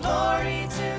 Glory to